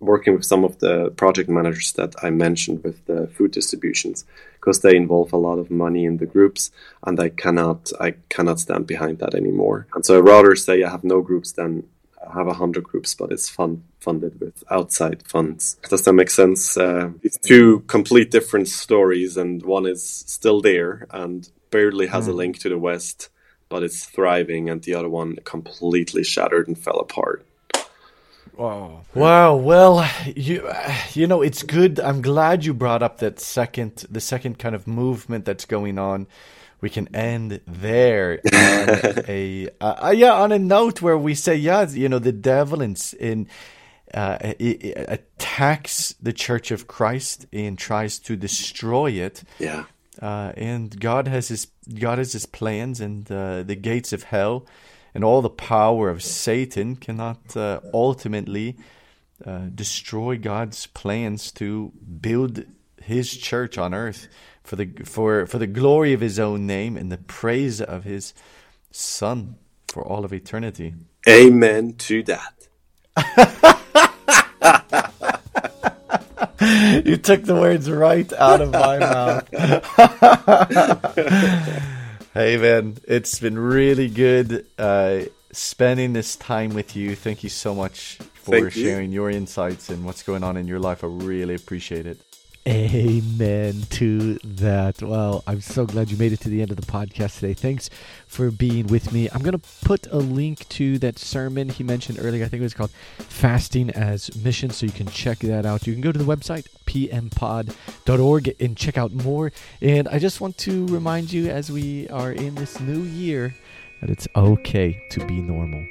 [SPEAKER 2] working with some of the project managers that I mentioned with the food distributions because they involve a lot of money in the groups and I cannot I cannot stand behind that anymore. And so I rather say I have no groups than have a hundred groups, but it's fun funded with outside funds. Does that make sense? Uh, it's two complete different stories, and one is still there and barely has a link to the West, but it's thriving, and the other one completely shattered and fell apart.
[SPEAKER 1] Wow. Wow. Well, you you know, it's good. I'm glad you brought up that second the second kind of movement that's going on. We can end there on a uh, yeah on a note where we say yeah, you know, the devil in in uh, i- i- attacks the Church of Christ and tries to destroy it.
[SPEAKER 2] Yeah.
[SPEAKER 1] uh, and God has his God has his plans, and uh, the gates of hell and all the power of Satan cannot uh, ultimately uh, destroy God's plans to build His church on earth for the for for the glory of His own name and the praise of His Son for all of eternity.
[SPEAKER 2] Amen to that.
[SPEAKER 1] you took the words right out of my mouth. hey, man, it's been really good uh, spending this time with you. Thank you so much for
[SPEAKER 2] Thank you.
[SPEAKER 1] sharing your insights and what's going on in your life. I really appreciate it. Amen to that. Well, I'm so glad you made it to the end of the podcast today. Thanks for being with me. I'm going to put a link to that sermon he mentioned earlier. I think it was called Fasting as Mission, so you can check that out. You can go to the website, pmpod.org, and check out more. And I just want to remind you as we are in this new year that it's okay to be normal.